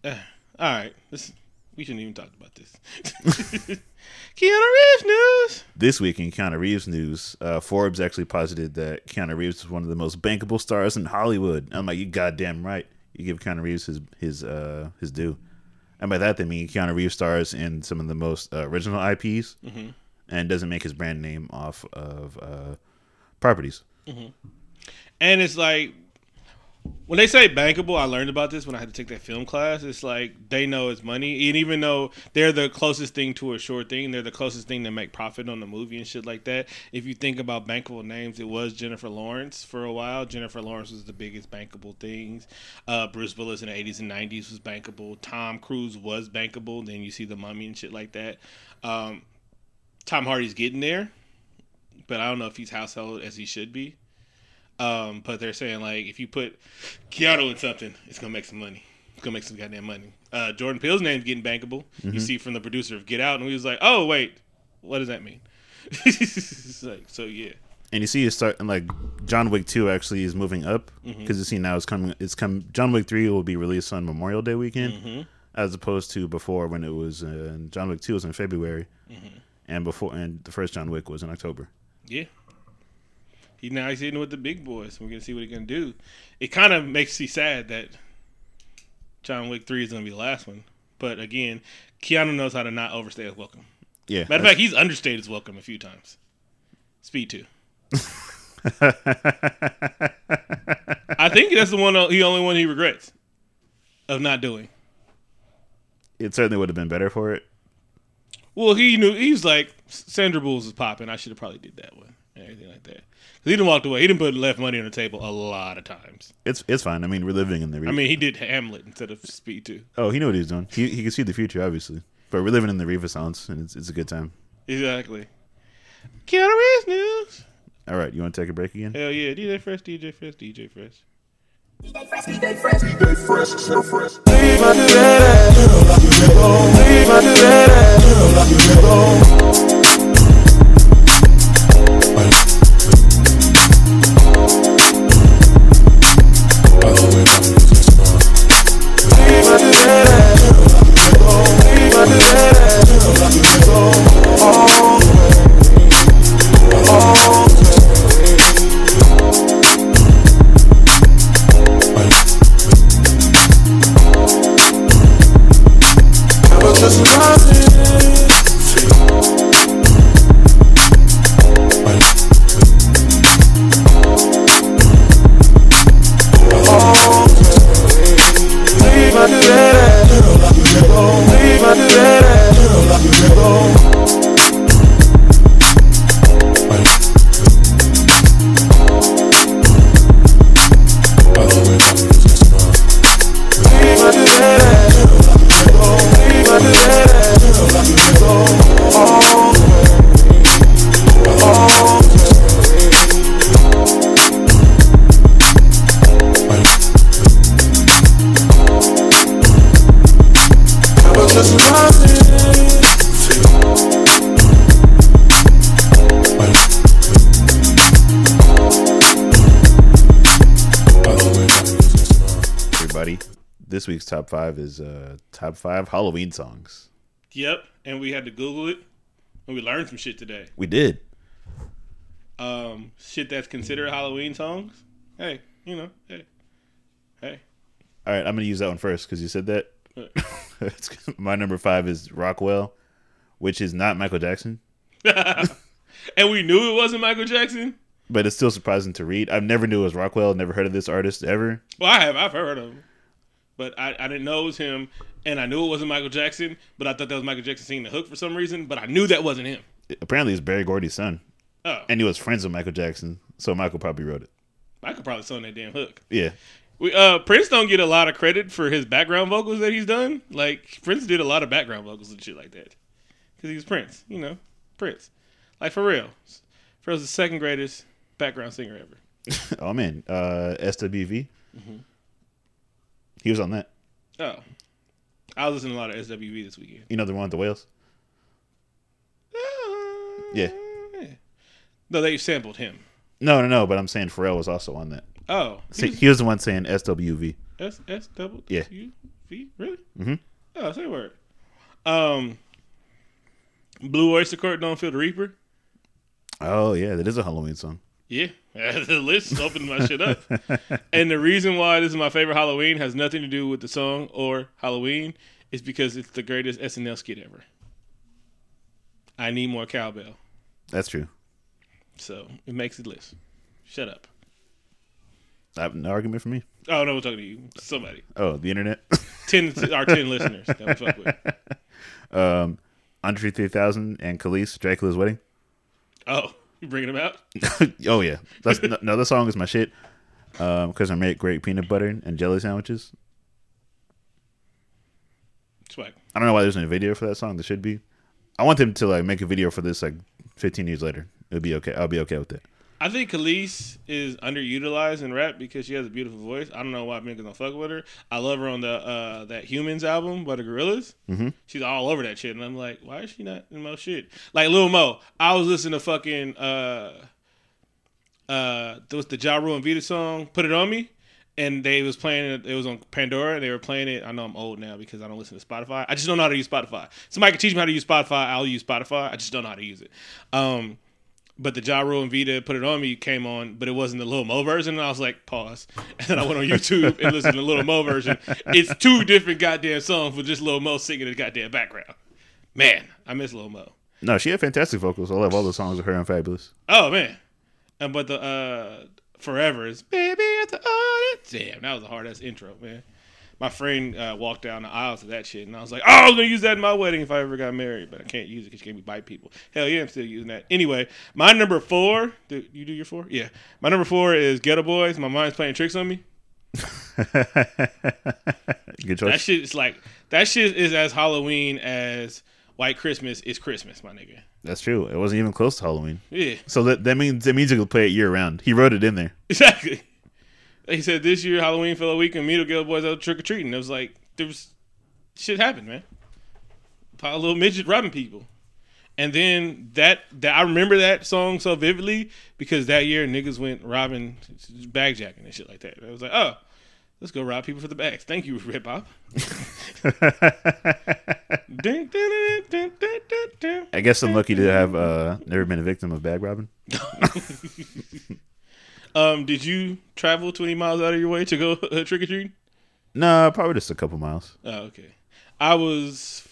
Uh, all right, this we shouldn't even talk about this. Keanu Reeves news. This week in Keanu Reeves news, uh, Forbes actually posited that Keanu Reeves is one of the most bankable stars in Hollywood. I'm like, you goddamn right. You give Keanu Reeves his his uh, his due, and by that they mean Keanu Reeves stars in some of the most uh, original IPs, and doesn't make his brand name off of uh, properties. And it's like when they say bankable, I learned about this when I had to take that film class. It's like they know it's money, and even though they're the closest thing to a sure thing, they're the closest thing to make profit on the movie and shit like that. If you think about bankable names, it was Jennifer Lawrence for a while. Jennifer Lawrence was the biggest bankable things. Uh, Bruce Willis in the eighties and nineties was bankable. Tom Cruise was bankable. Then you see the Mummy and shit like that. Um, Tom Hardy's getting there, but I don't know if he's household as he should be. Um, but they're saying like if you put Keanu in something, it's gonna make some money. It's gonna make some goddamn money. Uh, Jordan Peele's name's getting bankable. You see from the producer of Get Out, and he was like, "Oh wait, what does that mean?" Like, so yeah, And you see, it's starting like John Wick Two actually is moving up because you see now it's coming. It's come. John Wick Three will be released on Memorial Day weekend, as opposed to before when it was. Uh, John Wick Two was in February, and before and the first John Wick was in October. yeah. He now he's hitting with the big boys. We're gonna see what he can do. It kind of makes me sad that John Wick Three is gonna be the last one. But again, Keanu knows how to not overstay his welcome. Yeah, Matter of fact, he's understayed his welcome a few times. Speed two. I think that's the one. He only one he regrets of not doing. it certainly would have been better for it. Well, he knew he was like Sandra Bulls is popping. I should have probably did that one and everything like that. 'Cause he didn't walk away. He didn't put left money on the table a lot of times. It's it's fine. I mean, we're living in the. Re- I mean, he did Hamlet instead of Speed two. oh, he knew what he was doing. He he could see the future, obviously. But we're living in the Renaissance, and it's it's a good time. Exactly. Keanu Reeves news. All right, you want to take a break again? Hell yeah, DJ Fresh, DJ Fresh, DJ Fresh. DJ Fresh, DJ Fresh, DJ Fresh, so fresh. Everybody, this week's top five is uh top five Halloween songs. Yep, and we had to Google it, and we learned some shit today. We did. Um, shit that's considered Halloween songs. Hey, you know, hey, hey. All right, I'm gonna use that one first because you said that. My number five is Rockwell, which is not Michael Jackson. and we knew it wasn't Michael Jackson. but it's still surprising to read. I've never knew it was Rockwell. Never heard of this artist ever. Well, I have. I've heard of him, but I, I didn't know it was him, and I knew it wasn't Michael Jackson. But I thought that was Michael Jackson singing the hook for some reason. But I knew that wasn't him. Apparently, it's Berry Gordy's son, Oh, and he was friends with Michael Jackson, so Michael probably wrote it. Michael probably sing that damn hook. Yeah, We uh Prince don't get a lot of credit for his background vocals that he's done. Like Prince did a lot of background vocals and shit like that, because he's Prince. You know, Prince. Like for real, Pharrell's the second greatest background singer ever. oh man, uh, SWV. He was on that. Oh, I was listening to a lot of SWV this weekend. You know the one with the whales. Yeah. No, they sampled him. No, no, no. But I'm saying Pharrell was also on that. Oh, See, he was the one saying SWV. S S double Yeah. U V really? Mhm. Oh, say word. Um, Blue Oyster Cult don't feel the Reaper. Oh yeah, that is a Halloween song. Yeah, the list opened my shit up. And the reason why this is my favorite Halloween has nothing to do with the song or Halloween. Is because it's the greatest SNL skit ever. I need more cowbell, That's true. so it makes the list. Shut up. I have no argument for me. Oh no, we're talking to you. Somebody. Oh, the internet. Ten our ten listeners that we fuck with. um, Andre 3000 and Kelis, Dracula's Wedding. Oh, you bringing them out? oh yeah, that's no, no, that song is my shit. Um, because I make great peanut butter and jelly sandwiches. Swag. I don't know why there's no video for that song. There should be. I want them to like make a video for this like 15 years later. It'll be okay. I'll be okay with that. I think Kelis is underutilized in rap because she has a beautiful voice. I don't know why niggas don't fuck with her. I love her on the uh, that Humanz album by the Gorillaz. Mm-hmm. She's all over that shit, and I'm like, why is she not in most shit? Like Lil Mo, I was listening to fucking uh uh there was the Ja Rule and Vita song, "Put It On Me," and they was playing it. It was on Pandora, and they were playing it. I know I'm old now because I don't listen to Spotify. I just don't know how to use Spotify. Somebody can teach me how to use Spotify. I'll use Spotify. I just don't know how to use it. Um, but the Ja Rule and Vita put it on me came on, but it wasn't the Lil Mo version. And I was like, pause. And then I went on YouTube and listened to the Lil Mo version. It's two different goddamn songs with just Lil Mo singing in the goddamn background. Man, I miss Lil Mo. No, she had fantastic vocals. I love all the songs of her and Fabolous. Oh man, and but the uh Forever is baby at the audience. Damn, that was a hard ass intro, man. My friend uh, walked down the aisle to that shit, and I was like, "Oh, I was gonna use that in my wedding if I ever got married, but I can't use it because you can't be bite people." Hell yeah, I'm still using that. Anyway, my number four. Do you do your four? Yeah, my number four is Geto Boys. My mind's playing tricks on me. Good choice. That shit is like that shit is as Halloween as White Christmas is Christmas, my nigga. That's true. It wasn't even close to Halloween. Yeah, So that that means that means you could play it year round. He wrote it in there. exactly. He said this year Halloween fell a week and Middle Geto Boys out trick or treating. It was like there was shit happened, man. Pile of little midget robbing people. And then that, that I remember that song so vividly because that year niggas went robbing, bag jacking and shit like that. I was like, oh, let's go rob people for the bags. Thank you, Hip Hop. I guess I'm lucky to have uh, never been a victim of bag robbing. Um, did you travel 20 miles out of your way to go uh, trick or treating? No, probably just a couple miles. Oh, okay. I was,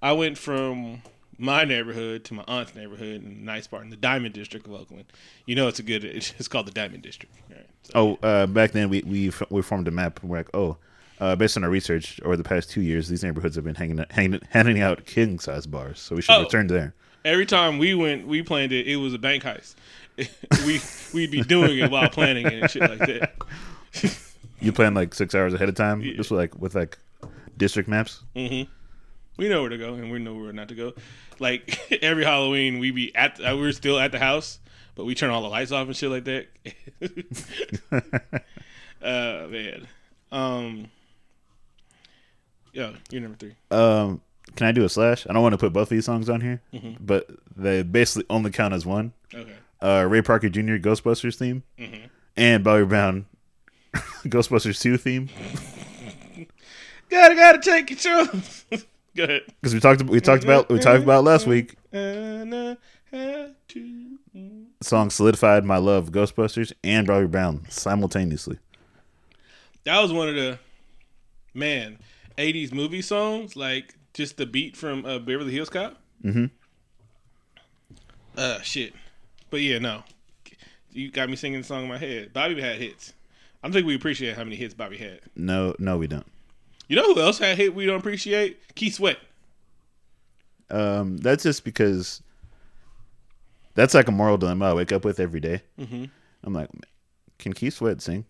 I went from my neighborhood to my aunt's neighborhood in a nice part in the Diamond District of Oakland. You know, it's a good. It's called the Diamond District. Right. So, Oh, uh, back then we we we formed a map. And we're like, oh, uh, based on our research over the past two years, these neighborhoods have been hanging hanging handing out king size bars, so we should Oh. return there. every time we went, we planned it. It was a bank heist. we we'd be doing it while planning it and shit like that. You plan like six hours ahead of time, just like with like district maps. We know where to go, and we know where not to go. Like every Halloween, we be at uh, we're still at the house, but we turn all the lights off and shit like that. uh man, um, yo, you're number three. Um, can I do a slash? I don't want to put both of these songs on here, but they basically only count as one. Okay, Uh, Ray Parker Jr. Ghostbusters theme and Bobby Brown Ghostbusters two theme gotta gotta take control. go ahead. because we talked we talked about we talked about last week. And I had to. The song solidified my love Ghostbusters and Bobby Brown simultaneously. That was one of the man '80s movie songs, like just the beat from uh, Beverly Hills Cop. Mhm. Uh, shit. But yeah, no. You got me singing the song in my head. Bobby had hits. I don't think we appreciate how many hits Bobby had. No, no, we don't. You know who else had hit we don't appreciate? Keith Sweat. Um, that's just because that's like a moral dilemma I wake up with every day. Mm-hmm. I'm like, can Keith Sweat sing?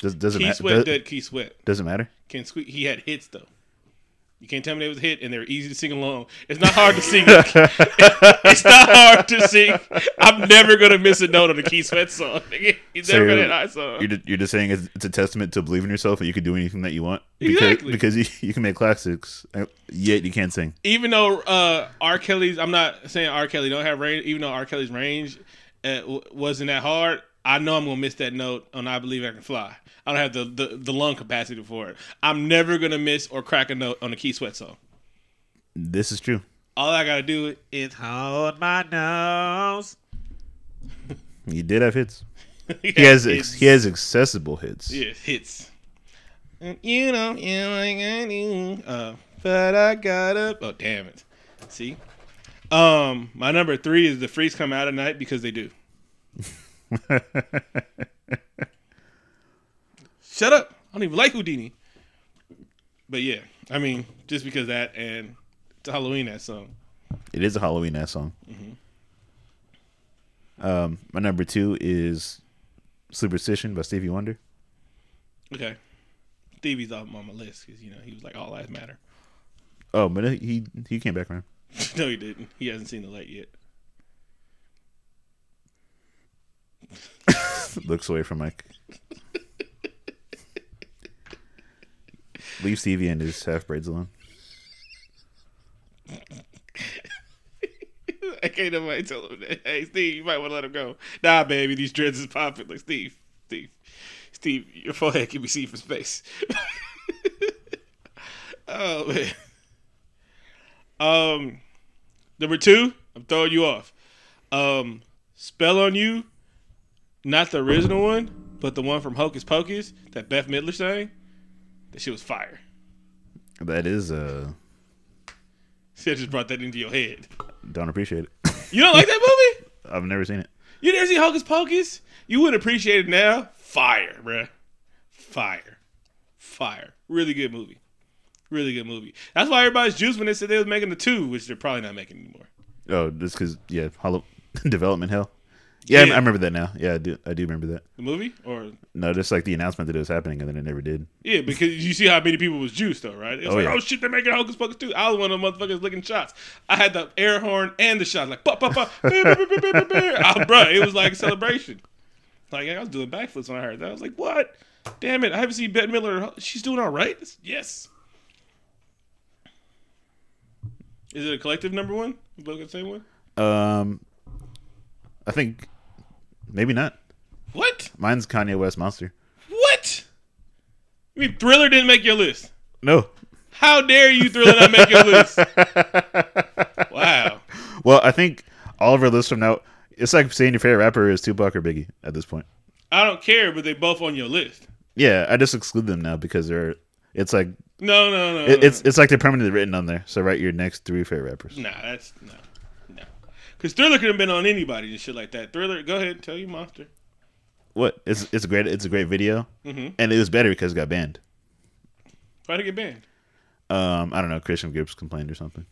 Does doesn't Keith matter? Sweat Does, did Keith Sweat. doesn't matter. Can sque- he had hits though. You can't tell me they was a hit and they're easy to sing along. It's not hard to sing. it's not hard to sing. I'm never gonna miss a note on a Keith Sweat song. He's So never you're- gonna hit high song. You're, you're just saying it's, it's a testament to believe in yourself and you can do anything that you want. Because, Exactly. Because you, you can make classics, uh, yet you can't sing. even though uh, R. Kelly's, I'm not saying R. Kelly don't have range. Even though R. Kelly's range uh, wasn't that hard, I know I'm gonna miss that note on "I Believe I Can Fly." I don't have the, the, the lung capacity for it. I'm never gonna miss or crack a note on a Keith Sweat song. This is true. All I gotta do is hold my nose. He did have hits. he He has hits. ex- he has accessible hits. yeah, hits. And you know, you like I do. Uh, but I gotta. Oh damn it! See, um, my number three is the freaks come out at night because they do. Shut up! I don't even like Whodini. But yeah, I mean, just because that and it's a Halloween that song. It is a Halloween ass song. Mm-hmm. Um, my number two is "Superstition" by Stevie Wonder. Okay, Stevie's off on my list because you know he was like all lives matter. Oh, but he he came back around. no, he didn't. He hasn't seen the light yet. Looks away from Mike. Leave Stevie and his half braids alone. I can't nobody tell him that. Hey, Steve, you might want to let him go. Nah, baby, these dreads is popping. Like Steve, Steve, Steve, your forehead can be seen from space. oh man. Um, number two, I'm throwing you off. Um, spell on you, not the original one, but the one from Hocus Pocus that Bette Midler sang. That shit was fire. That is uh, See, I just brought that into your head. don't appreciate it. You don't like that movie? I've never seen it. You never see Hocus Pocus? You would appreciate it now. Fire, bruh. Fire. Fire. Really good movie. Really good movie. That's why everybody's juiced when they said they was making the two, which they're probably not making anymore. Oh, just because yeah, Hollow development hell. Yeah, I- Yeah. I remember that now. Yeah, I do. I do remember that. The movie? Or No, just like the announcement that it was happening, and then it never did. yeah, because you see how many people was juiced though, right? It's Oh, like, yeah. oh shit, they're making Hocus Pocus 2. I was one of the motherfuckers licking shots. I had the air horn and the shot, like pop, pop, pop, oh, bro, it was like a celebration. Like I was doing backflips when I heard that. I was like, what? Damn it, I haven't seen Bette Midler. She's doing all right. Yes. Is it a collective number one? Both the same one. Um, I think maybe not. What? Mine's Kanye West Monster. What? You mean Thriller didn't make your list? No. How dare you, Thriller, not make your list? Wow. Well, I think all of our lists from now, it's like saying your favorite rapper is Tupac or Biggie at this point. I don't care, but they both on your list. Yeah, I just exclude them now because they're. It's like No, no, no. it, no. it's it's like they're permanently written on there. So write your next three favorite rappers. Nah, that's no, no. Because Thriller could have been on anybody and shit like that. Thriller, go ahead, tell your monster. What? It's it's a great it's a great video, Mhm. and it was better because it got banned. Why did it get banned? Um, I don't know. Christian groups complained or something.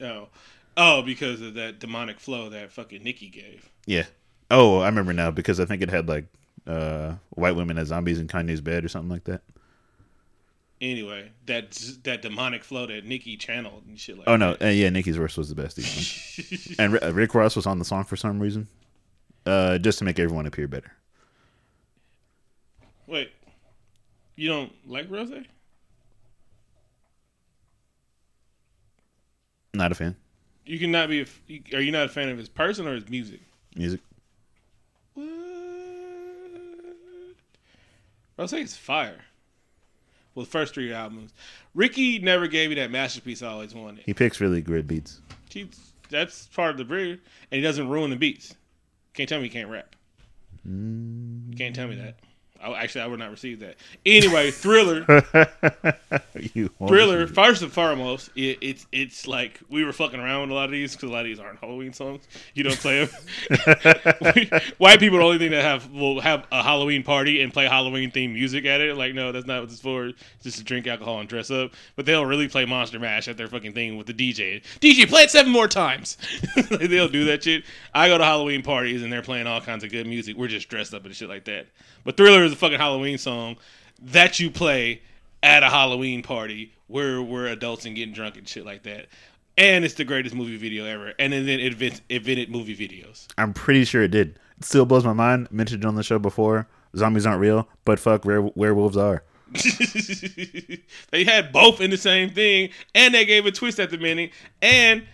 Oh, oh, because of that demonic flow that fucking Nikki gave. Yeah. Oh, I remember now because I think it had like uh white women as zombies in Kanye's bed or something like that. Anyway, that that demonic flow that Nikki channeled and shit like. Oh no, uh, yeah, Nikki's verse was the best. And Ri- Rick Ross was on the song for some reason, uh, just to make everyone appear better. Wait, you don't like Rose? Not a fan. You cannot be. A, f- are you not a fan of his person or his music? Music. What? Rose is fire. Well, the first three albums, Ricky never gave me that masterpiece I always wanted. He picks really great beats. He, that's part of the breed, and he doesn't ruin the beats. Can't tell me he can't rap. You can't tell me that. I, actually, I would not receive that. Anyway, Thriller. you Thriller, first and foremost, it, it's it's like we were fucking around with a lot of these because a lot of these aren't Halloween songs. You don't play them. White people, the only thing that have will have a Halloween party and play Halloween themed music at it. Like, no, that's not what it's for. It's just to drink alcohol and dress up. But they'll really play Monster Mash at their fucking thing with the DJ. DJ, play it seven more times. they'll do that shit. I go to Halloween parties and they're playing all kinds of good music. We're just dressed up and shit like that. But Thriller is a fucking Halloween song that you play at a Halloween party where we're adults and getting drunk and shit like that. And it's the greatest movie video ever. And then it invent, invented movie videos. I'm pretty sure it did. It still blows my mind. Mentioned it on the show before. Zombies aren't real, but fuck, were- werewolves are. they had both in the same thing, and they gave a twist at the beginning, and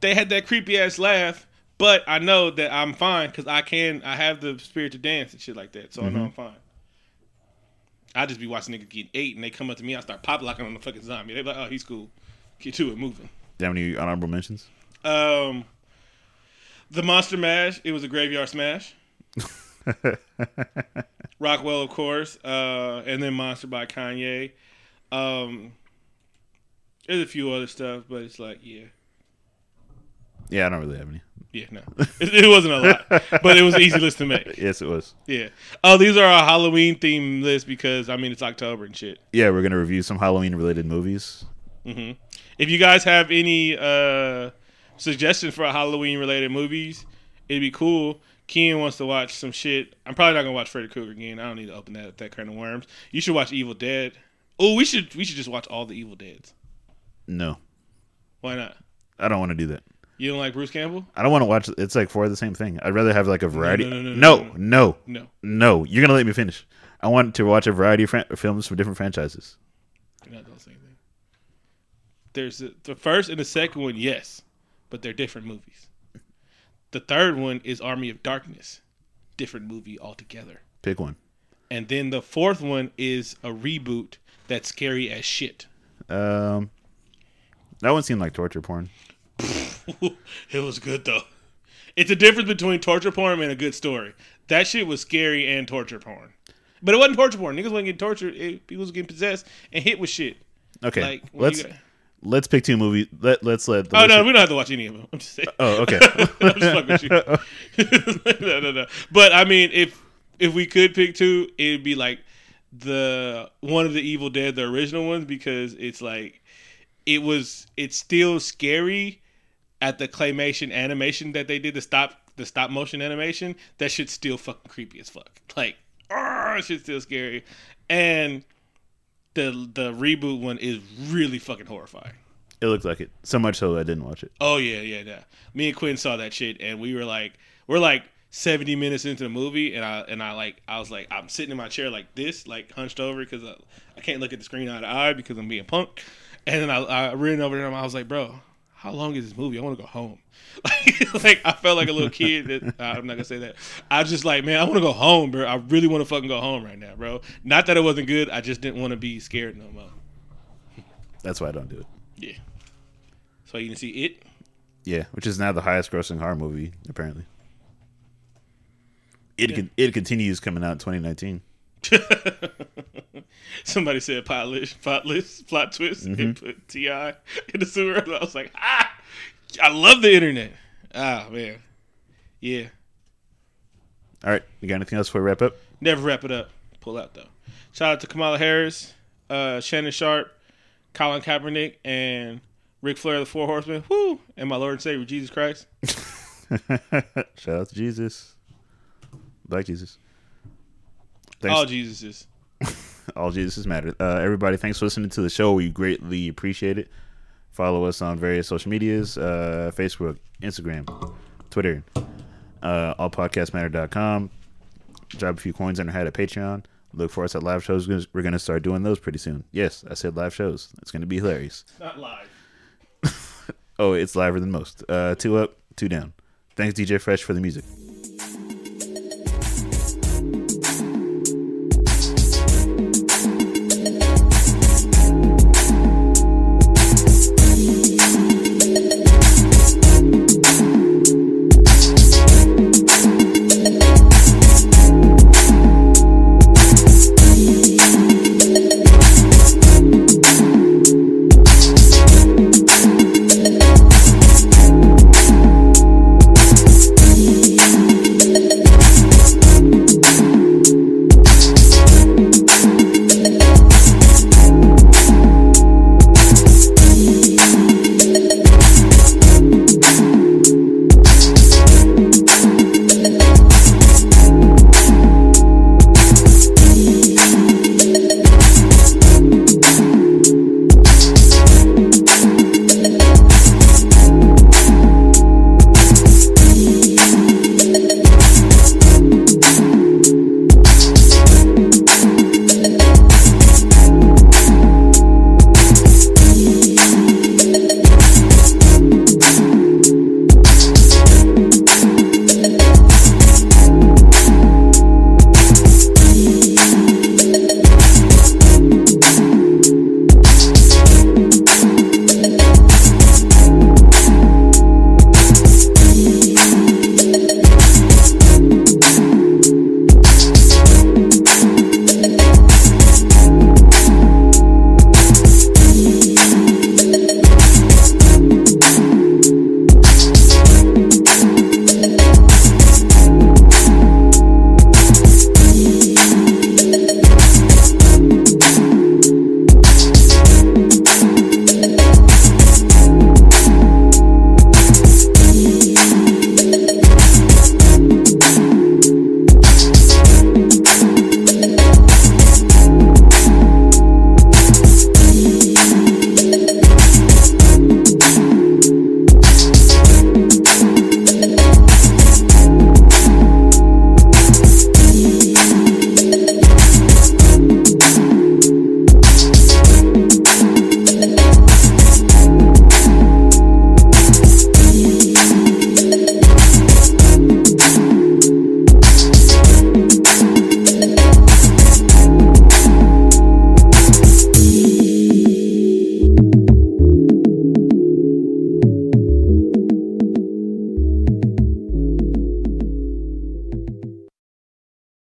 they had that creepy ass laugh. But I know that I'm fine because I can. I have the spirit to dance and shit like that, so I know mm-hmm. I'm fine. I just be watching nigga get eight, and they come up to me. I start pop locking on the fucking zombie. They like, oh, he's cool. Get to it, moving. Do you have any honorable mentions? Um, the Monster Mash. It was a graveyard smash. Rockwell, of course, uh, and then Monster by Kanye. Um, there's a few other stuff, but it's like, yeah, Yeah, I don't really have any. Yeah, no, it, it wasn't a lot, but it was an easy list to make. Yes, it was. Yeah. Oh, these are our Halloween theme list because I mean it's October and shit. Yeah, we're gonna review some Halloween related movies. If you guys have any uh, suggestions for Halloween related movies, it'd be cool. Ken wants to watch some shit. I'm probably not gonna watch Freddy Krueger again. I don't need to open that that kind of worms. You should watch Evil Dead. Oh, we should we should just watch all the Evil Deads. No, Why not? I don't want to do that. You don't like Bruce Campbell? I don't want to watch. It's like for the same thing. I'd rather have like a variety. no, no, no, no, no, no, No. You're gonna let me finish. I want to watch a variety of fran- films from different franchises. you're not doing the same thing. There's a, the first and the second one, yes, but they're different movies. The third one is Army of Darkness, different movie altogether. Pick one. And then the fourth one is a reboot that's scary as shit. Um, that one seemed like torture porn. it was good though. It's a difference between torture porn and a good story. That shit was scary and torture porn. But it wasn't torture porn. Niggas wasn't getting tortured. It, people was getting possessed and hit with shit. Okay, Like let's got- let's pick two movies. Let let's let. The Oh no, we don't have to watch any of them. I'm just saying. Oh, okay. I'm just fucking with you. no, no, no. But I mean, if if we could pick two, it'd be like the one of the Evil Dead, the original ones, because it's like it was. It's still scary at the claymation animation that they did the stop the stop motion animation. That shit's still fucking creepy as fuck. Like, ah, shit's still scary, and the the reboot one is really fucking horrifying. it looked like it. So much so that I didn't watch it. Oh yeah, yeah, yeah. Me and Quinn saw that shit, and we were like, we're like seventy minutes into the movie, and I and I like, I was like, I'm sitting in my chair like this, like hunched over, because I, I can't look at the screen eye to eye because I'm being punked. And then I, I ran over to him. I was like, bro, how long is this movie? I want to go home. Like, like I felt like a little kid. That, I'm not gonna say that. I was just like, man, I want to go home, bro. I really want to fucking go home right now, bro. Not that it wasn't good. I just didn't want to be scared no more. That's why I don't do it. Yeah. So you can see it. Yeah, which is now the highest grossing horror movie apparently. It con- it continues coming out in 2019. Somebody said plot list, plot list, plot twist, Mm-hmm. and put Ti in the sewer. I was like, ah, I love the internet. Ah man, yeah. All right, you got anything else before we wrap up? Never wrap it up. Pull out though. Shout out to Kamala Harris, uh, Shannon Sharpe, Colin Kaepernick, and Ric Flair, the Four Horsemen. Whoo! And my Lord and Savior Jesus Christ. Shout out to Jesus, Black Jesus. Thanks. All Jesuses. all Jesus matter. Uh, everybody, thanks for listening to the show. We greatly appreciate it. Follow us on various social medias uh, Facebook, Instagram, Twitter, uh, allpodcastmatter.com. Drop a few coins on our head at Patreon. Look for us at live shows. We're going to start doing those pretty soon. Yes, I said live shows. It's going to be hilarious. Not live. Oh, it's liver than most. Uh, two up, two down. Thanks, DJ Fresh, for the music.